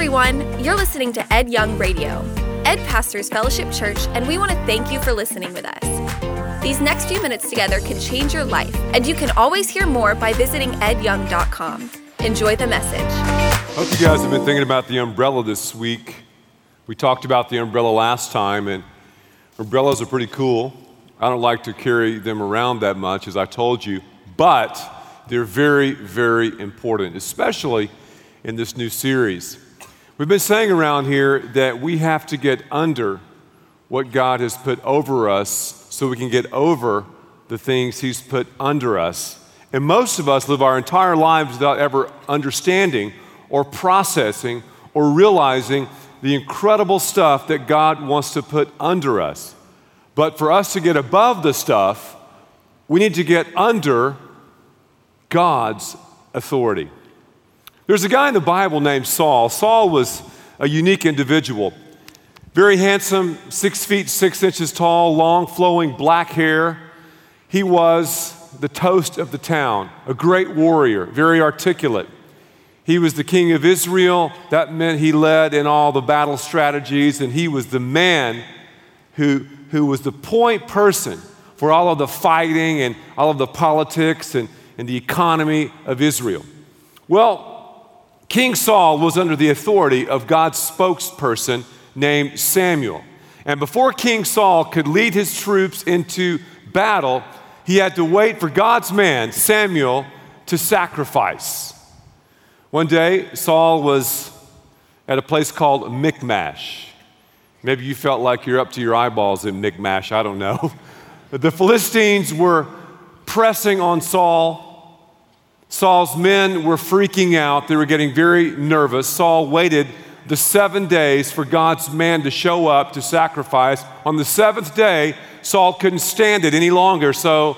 everyone. You're listening to Ed Young Radio. Ed pastors Fellowship Church, and we want to thank you for listening with us. These next few minutes together can change your life, and you can always hear more by visiting edyoung.com. Enjoy the message. Hope you guys have been thinking about the umbrella this week. We talked about the umbrella last time, and umbrellas are pretty cool. I don't like to carry them around that much, as I told you, but they're very, very important, especially in this new series. We've been saying around here that we have to get under what God has put over us so we can get over the things He's put under us. And most of us live our entire lives without ever understanding or processing or realizing the incredible stuff that God wants to put under us. But for us to get above the stuff, we need to get under God's authority. There's a guy in the Bible named Saul. Saul was a unique individual. Very handsome, six feet, six inches tall, long flowing black hair. He was the toast of the town, a great warrior, very articulate. He was the king of Israel. That meant he led in all the battle strategies, and he was the man who, who was the point person for all of the fighting and all of the politics and, and the economy of Israel. Well, King Saul was under the authority of God's spokesperson named Samuel. And before King Saul could lead his troops into battle, he had to wait for God's man, Samuel, to sacrifice. One day, Saul was at a place called Michmash. Maybe you felt like you're up to your eyeballs in Michmash, I don't know. The Philistines were pressing on Saul. Saul's men were freaking out. They were getting very nervous. Saul waited the seven days for God's man to show up to sacrifice. On the seventh day, Saul couldn't stand it any longer, so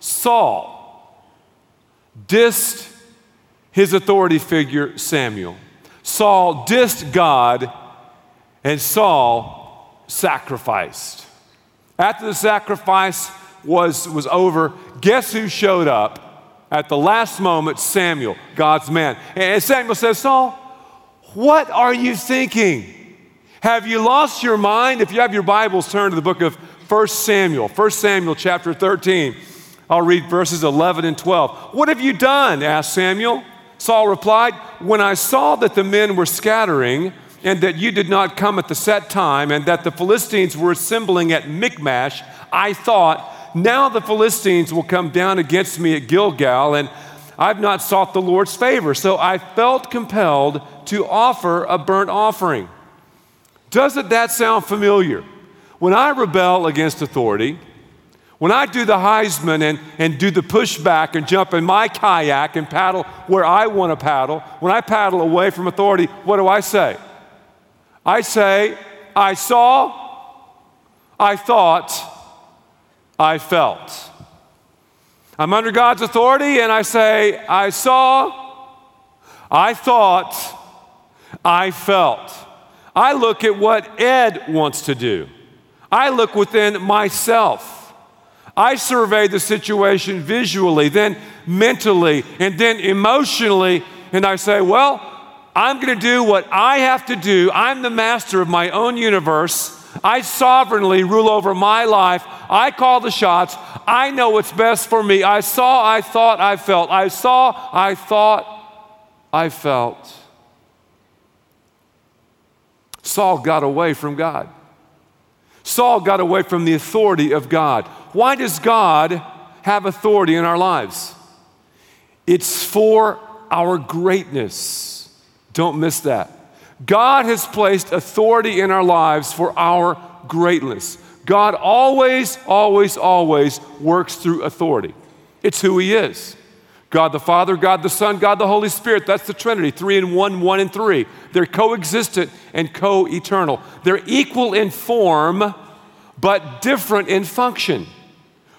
Saul dissed his authority figure, Samuel. Saul dissed God, and Saul sacrificed. After the sacrifice was, was over, guess who showed up at the last moment? Samuel, God's man. And Samuel says, Saul, what are you thinking? Have you lost your mind? If you have your Bibles, turn to the book of 1 Samuel, 1 Samuel chapter 13. I'll read verses 11 and 12. What have you done? asked Samuel. Saul replied, When I saw that the men were scattering, and that you did not come at the set time, and that the Philistines were assembling at Michmash, I thought, now the Philistines will come down against me at Gilgal, and I've not sought the Lord's favor. So I felt compelled to offer a burnt offering. Doesn't that sound familiar? When I rebel against authority, when I do the Heisman and, and do the pushback and jump in my kayak and paddle where I want to paddle, when I paddle away from authority, what do I say? I say, I saw, I thought, I felt. I'm under God's authority and I say, I saw, I thought, I felt. I look at what Ed wants to do. I look within myself. I survey the situation visually, then mentally, and then emotionally, and I say, well, I'm going to do what I have to do. I'm the master of my own universe. I sovereignly rule over my life. I call the shots. I know what's best for me. I saw, I thought, I felt. I saw, I thought, I felt. Saul got away from God. Saul got away from the authority of God. Why does God have authority in our lives? It's for our greatness. Don't miss that. God has placed authority in our lives for our greatness. God always, always, always works through authority. It's who He is. God the Father, God the Son, God the Holy Spirit. That's the Trinity, three in one, one in three. They're coexistent and co eternal. They're equal in form, but different in function.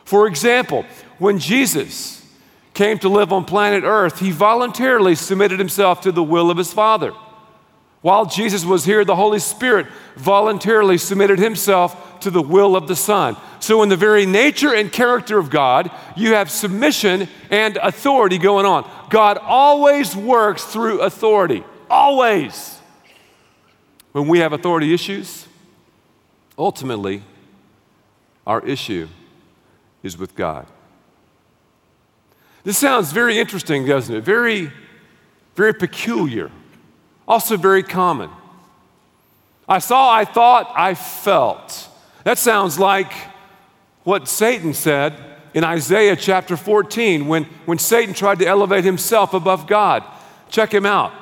For example, when Jesus came to live on planet Earth, he voluntarily submitted himself to the will of his Father. While Jesus was here, the Holy Spirit voluntarily submitted himself to the will of the Son. So, in the very nature and character of God, you have submission and authority going on. God always works through authority, always. when we have authority issues, ultimately, our issue is with God. This sounds very interesting, doesn't it? Very, very peculiar. Also, very common. I saw, I thought, I felt. That sounds like what Satan said in Isaiah chapter 14 when, when Satan tried to elevate himself above God. Check him out.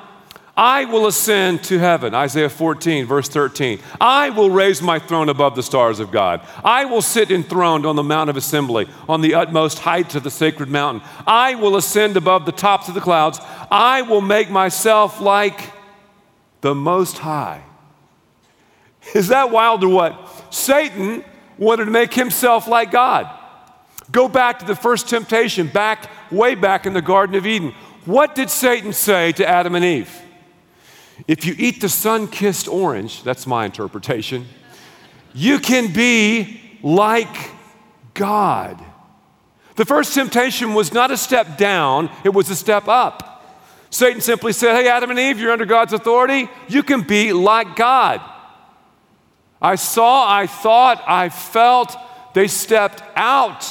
I will ascend to heaven, Isaiah 14, verse 13. I will raise my throne above the stars of God. I will sit enthroned on the Mount of Assembly, on the utmost heights of the sacred mountain. I will ascend above the tops of the clouds. I will make myself like the Most High. Is that wild or what? Satan wanted to make himself like God. Go back to the first temptation, back way back in the Garden of Eden. What did Satan say to Adam and Eve? If you eat the sun kissed orange, that's my interpretation, you can be like God. The first temptation was not a step down, it was a step up. Satan simply said, Hey, Adam and Eve, you're under God's authority. You can be like God. I saw, I thought, I felt they stepped out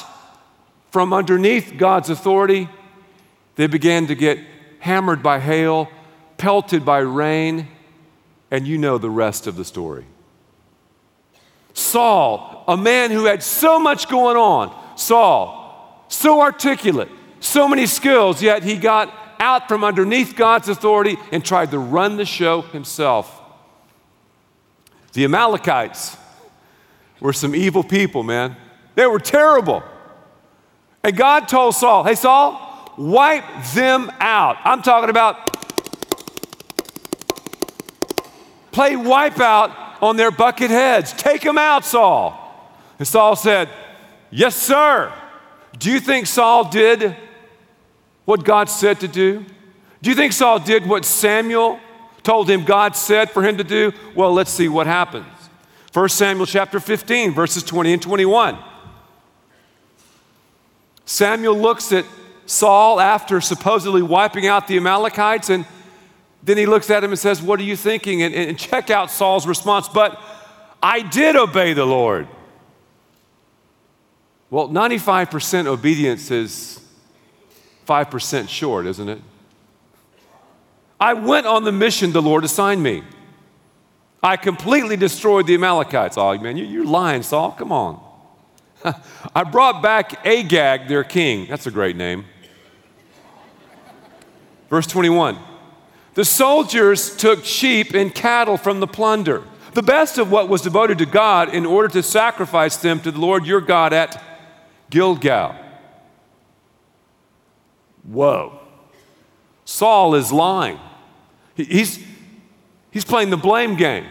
from underneath God's authority. They began to get hammered by hail, pelted by rain, and you know the rest of the story. Saul, a man who had so much going on, Saul, so articulate, so many skills, yet he got out from underneath God's authority and tried to run the show himself. The Amalekites were some evil people, man. They were terrible. And God told Saul, hey, Saul, wipe them out. I'm talking about play wipeout on their bucket heads. Take them out, Saul. And Saul said, Yes, sir. Do you think Saul did what God said to do? Do you think Saul did what Samuel told him God said for him to do? Well, let's see what happens. 1 Samuel chapter 15, verses 20 and 21. Samuel looks at Saul after supposedly wiping out the Amalekites and then he looks at him and says, What are you thinking? And, and check out Saul's response, but I did obey the Lord. Well, 95% obedience is 5% short, isn't it? I went on the mission the Lord assigned me. I completely destroyed the Amalekites. Oh, man, you're lying, Saul. Come on. I brought back Agag, their king. That's a great name. Verse 21. The soldiers took sheep and cattle from the plunder, the best of what was devoted to God, in order to sacrifice them to the Lord your God at Gilgal. Whoa. Saul is lying. He's, he's playing the blame game.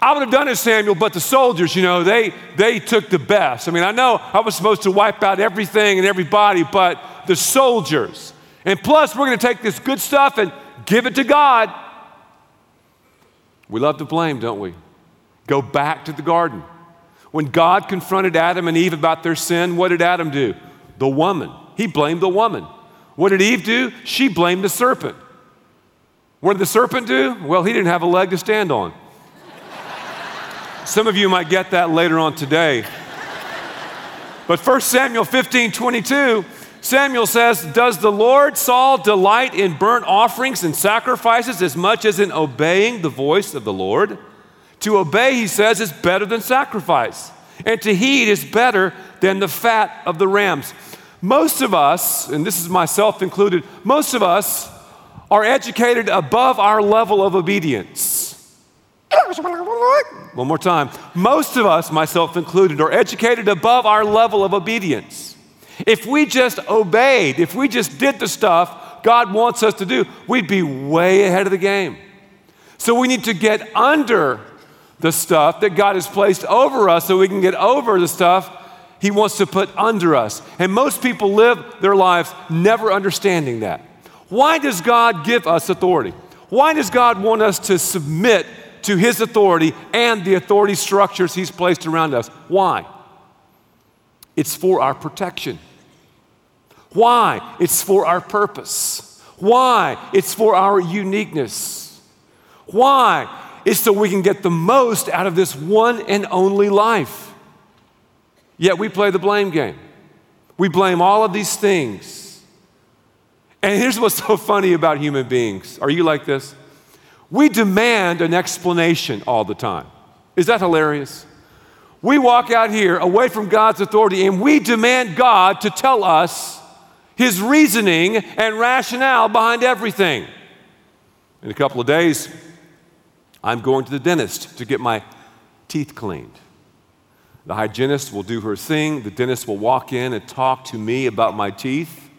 I would have done it, Samuel, but the soldiers, you know, they, they took the best. I mean, I know I was supposed to wipe out everything and everybody, but the soldiers. And plus, we're going to take this good stuff and give it to God. We love to blame, don't we? Go back to the garden. When God confronted Adam and Eve about their sin, what did Adam do? The woman. He blamed the woman. What did Eve do? She blamed the serpent. What did the serpent do? Well, he didn't have a leg to stand on. Some of you might get that later on today. But 1 Samuel 15 22 Samuel says, Does the Lord Saul delight in burnt offerings and sacrifices as much as in obeying the voice of the Lord? To obey, he says, is better than sacrifice, and to heed is better than the fat of the rams. Most of us, and this is myself included, most of us are educated above our level of obedience. One more time. Most of us, myself included, are educated above our level of obedience. If we just obeyed, if we just did the stuff God wants us to do, we'd be way ahead of the game. So we need to get under the stuff that God has placed over us so we can get over the stuff He wants to put under us. And most people live their lives never understanding that. Why does God give us authority? Why does God want us to submit to His authority and the authority structures He's placed around us? Why? It's for our protection. Why? It's for our purpose. Why? It's for our uniqueness. Why? It's so we can get the most out of this one and only life. Yet we play the blame game. We blame all of these things. And here's what's so funny about human beings. Are you like this? We demand an explanation all the time. Is that hilarious? We walk out here away from God's authority and we demand God to tell us his reasoning and rationale behind everything. In a couple of days, I'm going to the dentist to get my teeth cleaned. The hygienist will do her thing. The dentist will walk in and talk to me about my teeth.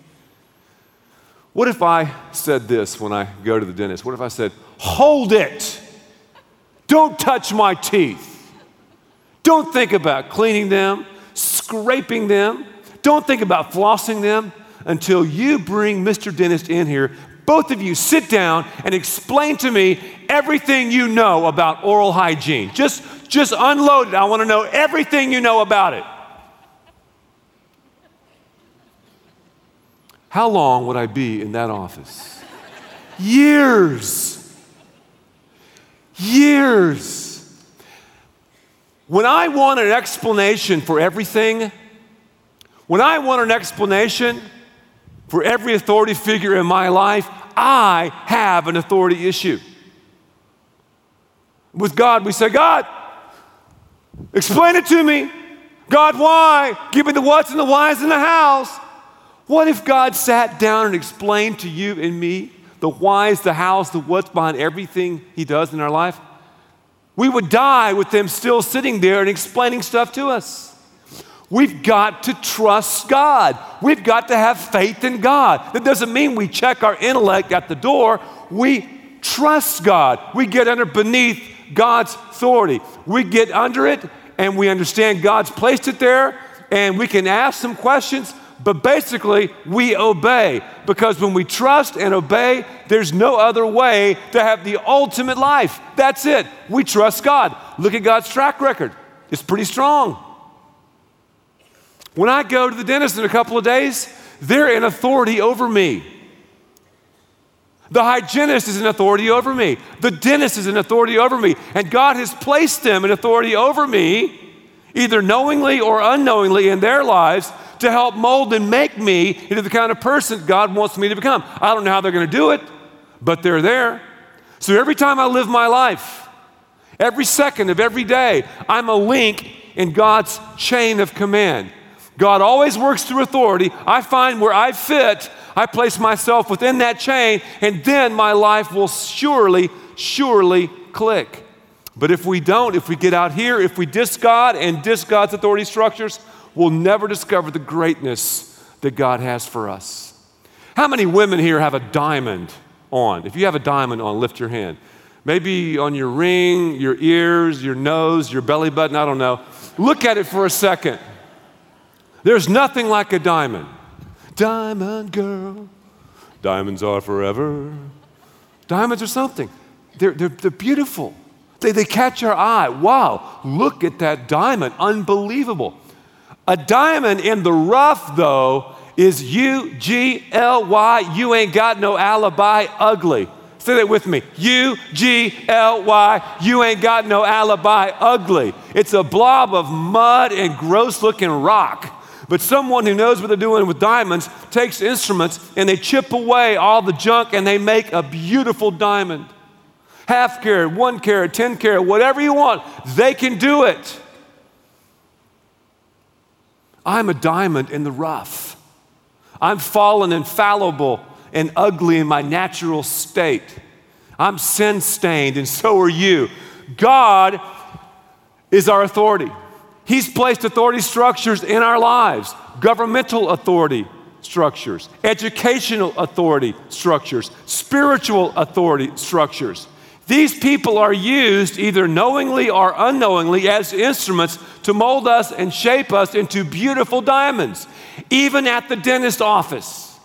What if I said this when I go to the dentist? What if I said, Hold it! Don't touch my teeth. Don't think about cleaning them, scraping them. Don't think about flossing them until you bring Mr. Dentist in here. Both of you sit down and explain to me everything you know about oral hygiene. Just, just unload it. I want to know everything you know about it. How long would I be in that office? Years. Years. When I want an explanation for everything, when I want an explanation for every authority figure in my life, I have an authority issue. With God, we say, God, explain it to me. God, why? Give me the what's and the whys in the house. What if God sat down and explained to you and me the whys, the hows, the what's behind everything He does in our life? we would die with them still sitting there and explaining stuff to us. We've got to trust God. We've got to have faith in God. That doesn't mean we check our intellect at the door. We trust God. We get under beneath God's authority. We get under it and we understand God's placed it there and we can ask some questions but basically, we obey because when we trust and obey, there's no other way to have the ultimate life. That's it. We trust God. Look at God's track record, it's pretty strong. When I go to the dentist in a couple of days, they're in authority over me. The hygienist is an authority over me. The dentist is an authority over me. And God has placed them in authority over me, either knowingly or unknowingly in their lives, to help mold and make me into the kind of person God wants me to become. I don't know how they're going to do it, but they're there. So every time I live my life, every second of every day, I'm a link in God's chain of command. God always works through authority. I find where I fit, I place myself within that chain, and then my life will surely, surely click. But if we don't, if we get out here, if we diss God and diss God's authority structures, we'll never discover the greatness that God has for us. How many women here have a diamond on? If you have a diamond on, lift your hand. Maybe on your ring, your ears, your nose, your belly button, I don't know. Look at it for a second. There's nothing like a diamond. Diamond girl, diamonds are forever. Diamonds are something. They're, they're, they're beautiful. They, they catch our eye. Wow, look at that diamond. Unbelievable. A diamond in the rough, though, is U G L Y. You ain't got no alibi, ugly. Say that with me. U G L Y. You ain't got no alibi, ugly. It's a blob of mud and gross looking rock. But someone who knows what they're doing with diamonds takes instruments and they chip away all the junk and they make a beautiful diamond. Half carat, one carat, 10 carat, whatever you want, they can do it. I'm a diamond in the rough. I'm fallen and fallible and ugly in my natural state. I'm sin stained, and so are you. God is our authority. He's placed authority structures in our lives governmental authority structures, educational authority structures, spiritual authority structures. These people are used either knowingly or unknowingly as instruments to mold us and shape us into beautiful diamonds, even at the dentist office.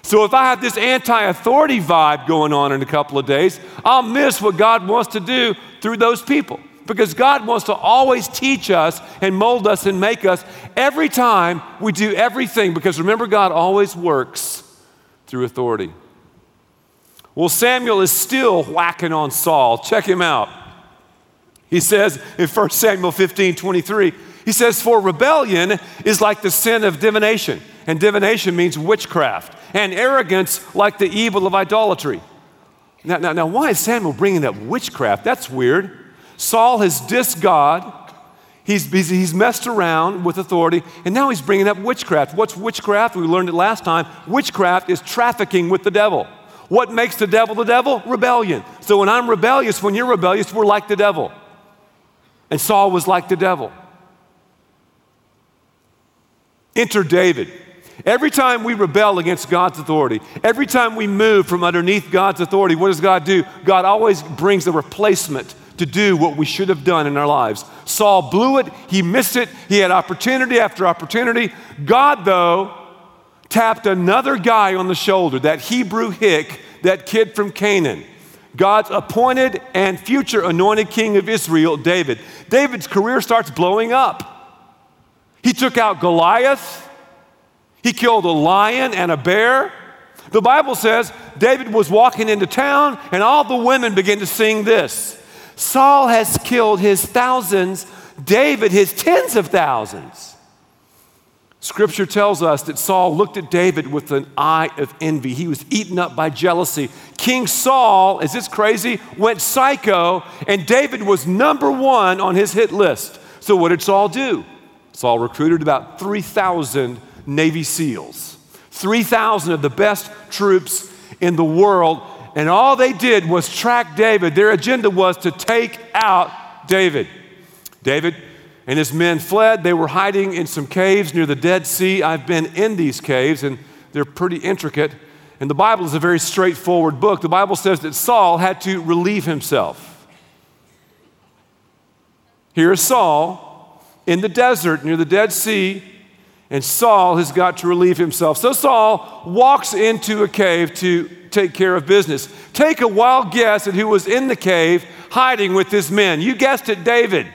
So, if I have this anti authority vibe going on in a couple of days, I'll miss what God wants to do through those people. Because God wants to always teach us and mold us and make us every time we do everything. Because remember, God always works through authority. Well, Samuel is still whacking on Saul. Check him out. He says in 1 Samuel 15 23, he says, For rebellion is like the sin of divination, and divination means witchcraft, and arrogance like the evil of idolatry. Now, now, now why is Samuel bringing up witchcraft? That's weird. Saul has dissed God. He's, he's, he's messed around with authority, and now he's bringing up witchcraft. What's witchcraft? We learned it last time. Witchcraft is trafficking with the devil. What makes the devil the devil? Rebellion. So when I'm rebellious, when you're rebellious, we're like the devil. And Saul was like the devil. Enter David. Every time we rebel against God's authority, every time we move from underneath God's authority, what does God do? God always brings a replacement to do what we should have done in our lives. Saul blew it, he missed it, he had opportunity after opportunity. God, though, tapped another guy on the shoulder, that Hebrew hick, that kid from Canaan. God's appointed and future anointed king of Israel, David. David's career starts blowing up. He took out Goliath, he killed a lion and a bear. The Bible says David was walking into town and all the women began to sing this Saul has killed his thousands, David his tens of thousands. Scripture tells us that Saul looked at David with an eye of envy. He was eaten up by jealousy. King Saul, is this crazy, went psycho, and David was number one on his hit list. So, what did Saul do? Saul recruited about 3,000 Navy SEALs, 3,000 of the best troops in the world, and all they did was track David. Their agenda was to take out David. David and his men fled. They were hiding in some caves near the Dead Sea. I've been in these caves, and they're pretty intricate. And the Bible is a very straightforward book. The Bible says that Saul had to relieve himself. Here is Saul in the desert near the Dead Sea, and Saul has got to relieve himself. So Saul walks into a cave to take care of business. Take a wild guess at who was in the cave hiding with his men. You guessed it, David.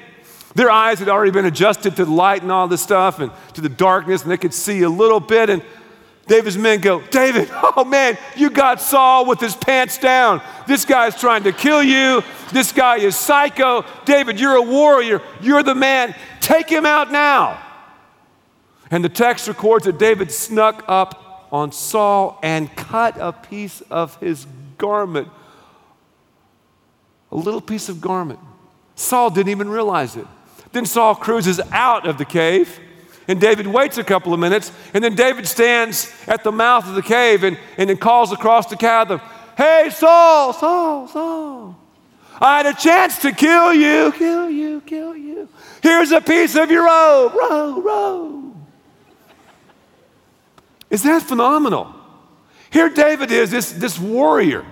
Their eyes had already been adjusted to the light and all this stuff and to the darkness, and they could see a little bit. And David's men go, David, oh man, you got Saul with his pants down. This guy's trying to kill you. This guy is psycho. David, you're a warrior. You're the man. Take him out now. And the text records that David snuck up on Saul and cut a piece of his garment, a little piece of garment. Saul didn't even realize it. Then Saul cruises out of the cave, and David waits a couple of minutes, and then David stands at the mouth of the cave and, and then calls across the chasm, Hey, Saul, Saul, Saul, I had a chance to kill you, kill you, kill you. Here's a piece of your robe, robe, robe. Is that phenomenal? Here David is, this, this warrior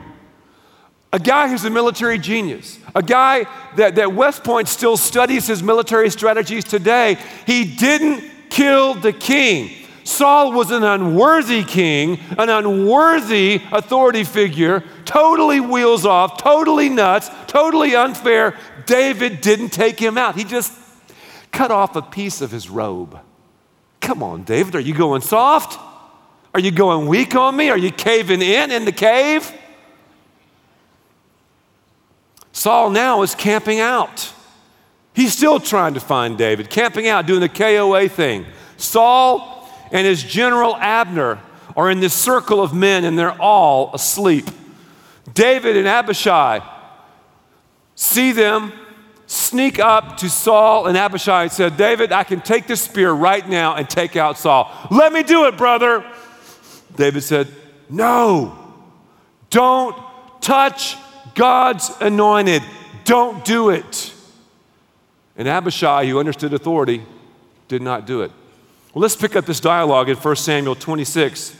a guy who's a military genius, a guy that, that West Point still studies his military strategies today. He didn't kill the king. Saul was an unworthy king, an unworthy authority figure, totally wheels off, totally nuts, totally unfair. David didn't take him out. He just cut off a piece of his robe. Come on, David, are you going soft? Are you going weak on me? Are you caving in in the cave? Saul now is camping out. He's still trying to find David, camping out, doing the KOA thing. Saul and his general Abner are in this circle of men and they're all asleep. David and Abishai see them, sneak up to Saul and Abishai and said, David, I can take this spear right now and take out Saul. Let me do it, brother. David said, No, don't touch God's anointed. Don't do it. And Abishai, who understood authority, did not do it. Well, let's pick up this dialogue in 1 Samuel 26,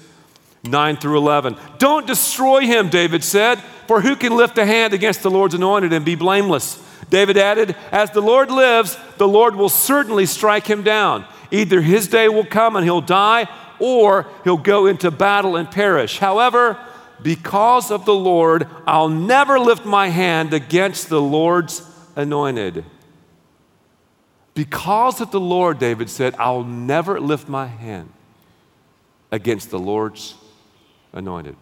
9 through 11. Don't destroy him, David said, for who can lift a hand against the Lord's anointed and be blameless? David added, As the Lord lives, the Lord will certainly strike him down. Either his day will come and he'll die, or he'll go into battle and perish. However, because of the Lord, I'll never lift my hand against the Lord's anointed. Because of the Lord, David said, I'll never lift my hand against the Lord's anointed.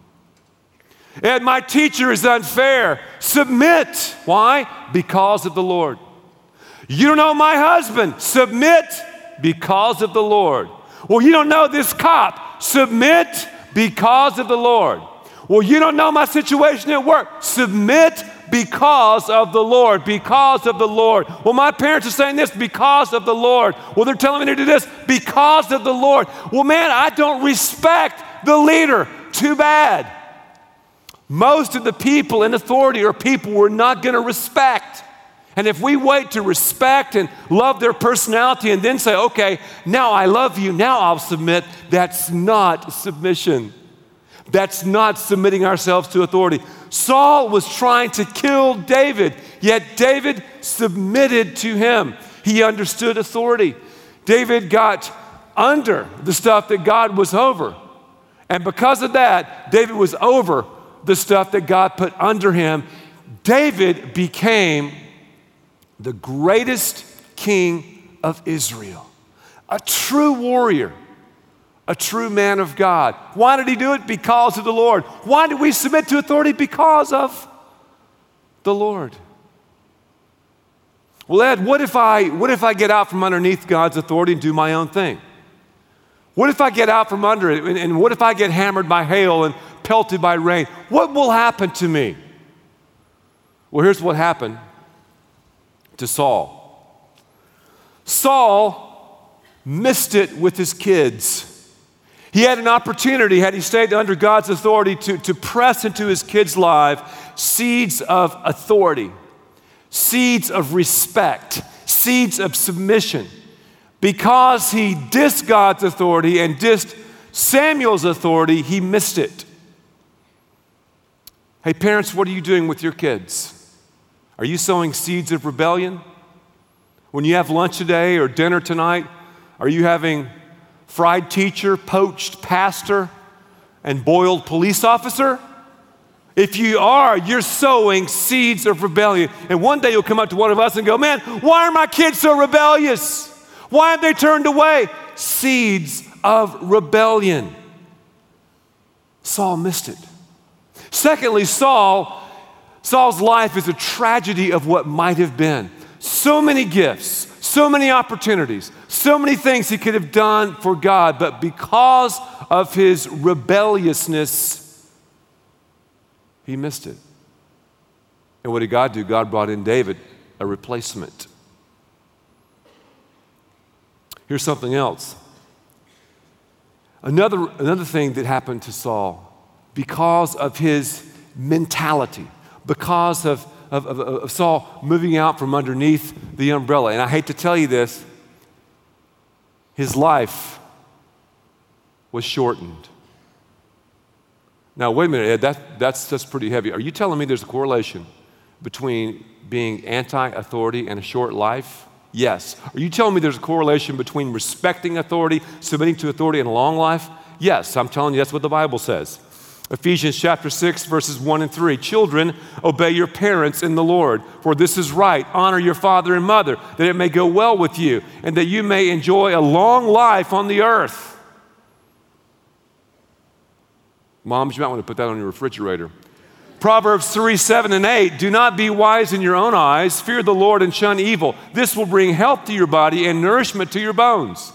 And my teacher is unfair. Submit. Why? Because of the Lord. You don't know my husband. Submit because of the Lord. Well, you don't know this cop. Submit because of the Lord. Well, you don't know my situation at work. Submit because of the Lord. Because of the Lord. Well, my parents are saying this because of the Lord. Well, they're telling me to do this because of the Lord. Well, man, I don't respect the leader. Too bad. Most of the people in authority are people we're not going to respect. And if we wait to respect and love their personality and then say, okay, now I love you, now I'll submit, that's not submission. That's not submitting ourselves to authority. Saul was trying to kill David, yet David submitted to him. He understood authority. David got under the stuff that God was over. And because of that, David was over the stuff that God put under him. David became the greatest king of Israel, a true warrior, a true man of God. Why did he do it? Because of the Lord. Why did we submit to authority? Because of the Lord. Well, Ed, what if I what if I get out from underneath God's authority and do my own thing? What if I get out from under it and, and what if I get hammered by hail and pelted by rain? What will happen to me? Well, here's what happened to Saul. Saul missed it with his kids. He had an opportunity, had he stayed under God's authority, to, to press into his kids' life seeds of authority, seeds of respect, seeds of submission. Because he dissed God's authority and dissed Samuel's authority, he missed it. Hey, parents, what are you doing with your kids? Are you sowing seeds of rebellion? When you have lunch today or dinner tonight, are you having fried teacher, poached pastor, and boiled police officer? If you are, you're sowing seeds of rebellion. And one day you'll come up to one of us and go, Man, why are my kids so rebellious? Why have they turned away? Seeds of rebellion. Saul missed it. Secondly, Saul Saul's life is a tragedy of what might have been. So many gifts, so many opportunities, so many things he could have done for God, but because of his rebelliousness, he missed it. And what did God do? God brought in David, a replacement. Here's something else. Another, another thing that happened to Saul, because of his mentality, because of, of, of, of Saul moving out from underneath the umbrella. And I hate to tell you this, his life was shortened. Now, wait a minute, Ed, that, that's, that's pretty heavy. Are you telling me there's a correlation between being anti authority and a short life? Yes. Are you telling me there's a correlation between respecting authority, submitting to authority, and a long life? Yes, I'm telling you that's what the Bible says. Ephesians chapter 6, verses 1 and 3. Children, obey your parents in the Lord, for this is right. Honor your father and mother, that it may go well with you, and that you may enjoy a long life on the earth. Moms, you might want to put that on your refrigerator. Proverbs 3, 7, and 8. Do not be wise in your own eyes. Fear the Lord and shun evil. This will bring health to your body and nourishment to your bones.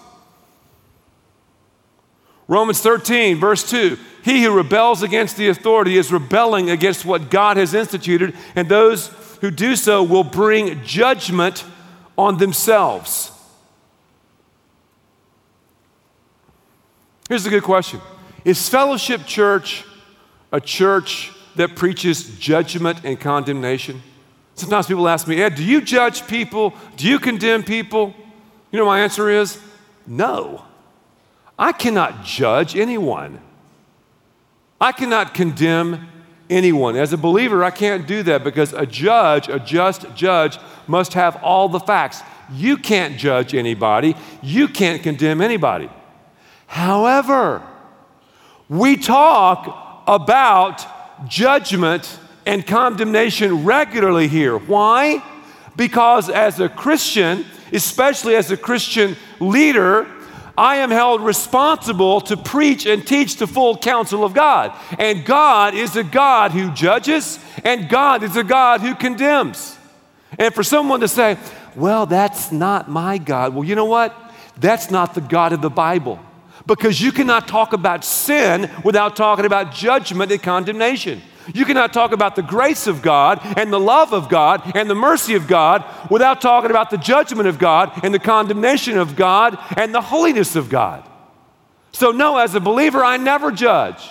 Romans 13, verse 2 He who rebels against the authority is rebelling against what God has instituted, and those who do so will bring judgment on themselves. Here's a good question Is Fellowship Church a church that preaches judgment and condemnation? Sometimes people ask me, Ed, do you judge people? Do you condemn people? You know, my answer is no. I cannot judge anyone. I cannot condemn anyone. As a believer, I can't do that because a judge, a just judge, must have all the facts. You can't judge anybody, you can't condemn anybody. However, we talk about judgment and condemnation regularly here. Why? Because as a Christian, especially as a Christian leader, I am held responsible to preach and teach the full counsel of God. And God is a God who judges, and God is a God who condemns. And for someone to say, well, that's not my God, well, you know what? That's not the God of the Bible. Because you cannot talk about sin without talking about judgment and condemnation. You cannot talk about the grace of God and the love of God and the mercy of God without talking about the judgment of God and the condemnation of God and the holiness of God. So, no, as a believer, I never judge,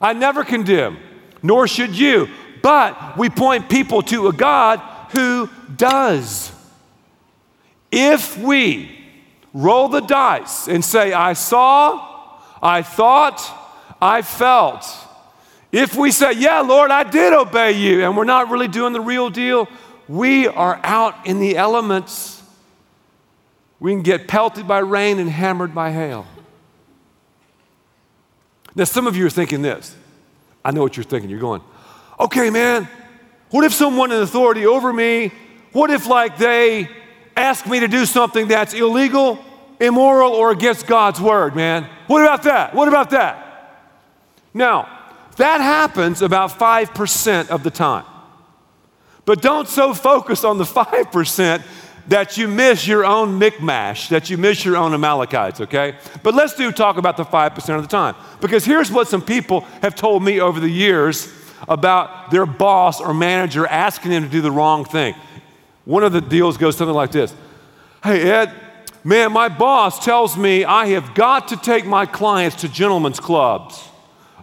I never condemn, nor should you. But we point people to a God who does. If we roll the dice and say, I saw, I thought, I felt. If we say, Yeah, Lord, I did obey you, and we're not really doing the real deal, we are out in the elements. We can get pelted by rain and hammered by hail. Now, some of you are thinking this. I know what you're thinking. You're going, okay, man, what if someone in authority over me, what if, like, they ask me to do something that's illegal, immoral, or against God's word, man. What about that? What about that? Now, that happens about 5% of the time. But don't so focus on the 5% that you miss your own Michmash, that you miss your own Amalekites, okay? But let's do talk about the 5% of the time. Because here's what some people have told me over the years about their boss or manager asking them to do the wrong thing. One of the deals goes something like this Hey, Ed, man, my boss tells me I have got to take my clients to gentlemen's clubs.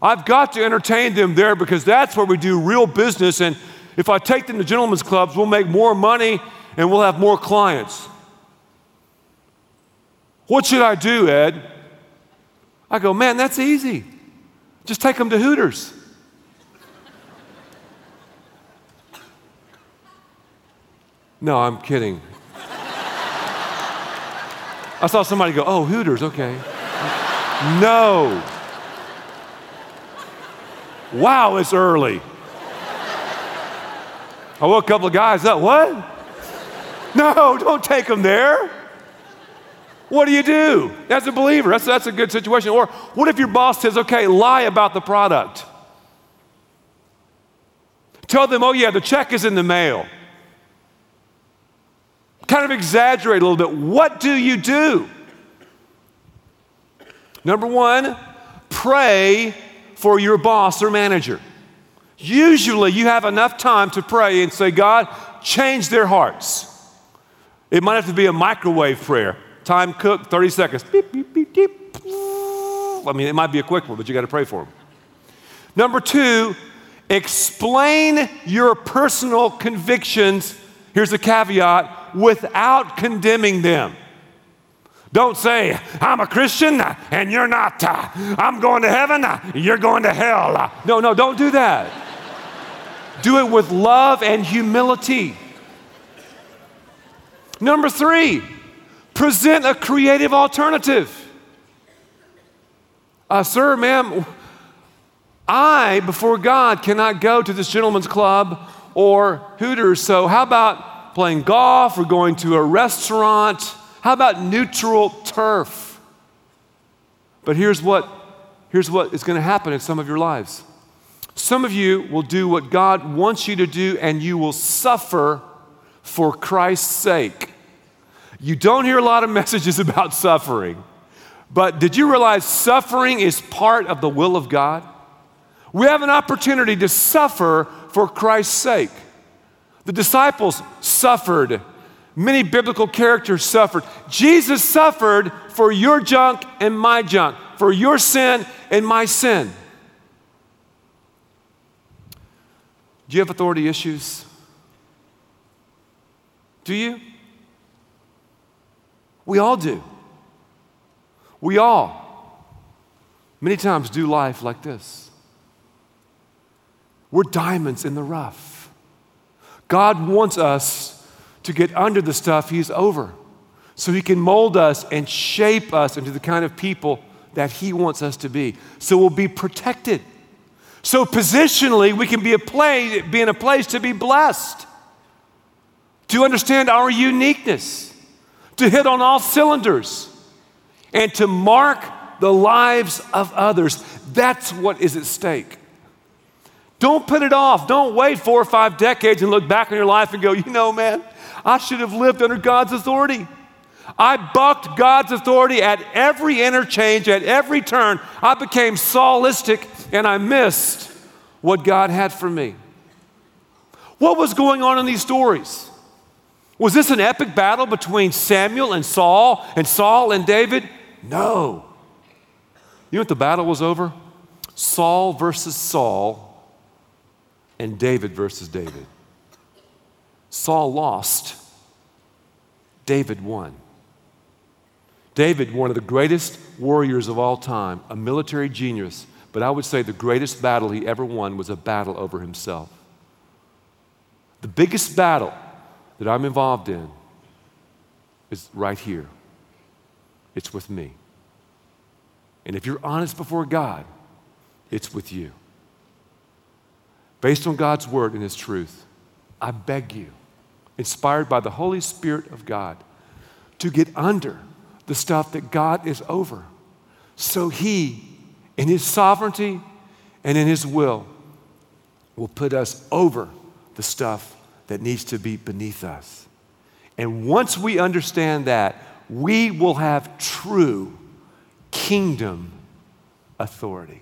I've got to entertain them there because that's where we do real business. And if I take them to gentlemen's clubs, we'll make more money and we'll have more clients. What should I do, Ed? I go, man, that's easy. Just take them to Hooters. No, I'm kidding. I saw somebody go, oh, Hooters, okay. no. Wow, it's early. I woke a couple of guys up. What? No, don't take them there. What do you do as a believer? That's, that's a good situation. Or what if your boss says, okay, lie about the product? Tell them, oh, yeah, the check is in the mail kind of exaggerate a little bit. What do you do? Number one, pray for your boss or manager. Usually, you have enough time to pray and say, God, change their hearts. It might have to be a microwave prayer. Time cook, 30 seconds. Beep, beep, beep, beep. I mean, it might be a quick one, but you got to pray for them. Number two, explain your personal convictions. Here's a caveat without condemning them. Don't say, I'm a Christian and you're not. I'm going to heaven, you're going to hell. No, no, don't do that. do it with love and humility. Number three, present a creative alternative. Uh, sir, ma'am, I, before God, cannot go to this gentleman's club or Hooters, so how about playing golf or going to a restaurant? How about neutral turf? But here's what, here's what is going to happen in some of your lives. Some of you will do what God wants you to do, and you will suffer for Christ's sake. You don't hear a lot of messages about suffering, but did you realize suffering is part of the will of God? We have an opportunity to suffer for Christ's sake. The disciples suffered. Many biblical characters suffered. Jesus suffered for your junk and my junk, for your sin and my sin. Do you have authority issues? Do you? We all do. We all, many times, do life like this. We're diamonds in the rough. God wants us to get under the stuff He's over so He can mold us and shape us into the kind of people that He wants us to be. So we'll be protected. So positionally, we can be, a place, be in a place to be blessed, to understand our uniqueness, to hit on all cylinders. and to mark the lives of others. That's what is at stake. Don't put it off. Don't wait four or five decades and look back on your life and go, you know, man, I should have lived under God's authority. I bucked God's authority at every interchange, at every turn. I became Saulistic and I missed what God had for me. What was going on in these stories? Was this an epic battle between Samuel and Saul and Saul and David? No. You know what the battle was over? Saul versus Saul and David versus David. Saul lost, David won. David, one of the greatest warriors of all time, a military genius, but I would say the greatest battle he ever won was a battle over himself. The biggest battle that I'm involved in is right here. It's with me. And if you're honest before God, it's with you. Based on God's word and his truth, I beg you, inspired by the Holy Spirit of God, to get under the stuff that God is over so he, in his sovereignty and in his will, will put us over the stuff that needs to be beneath us. And once we understand that, we will have true kingdom authority.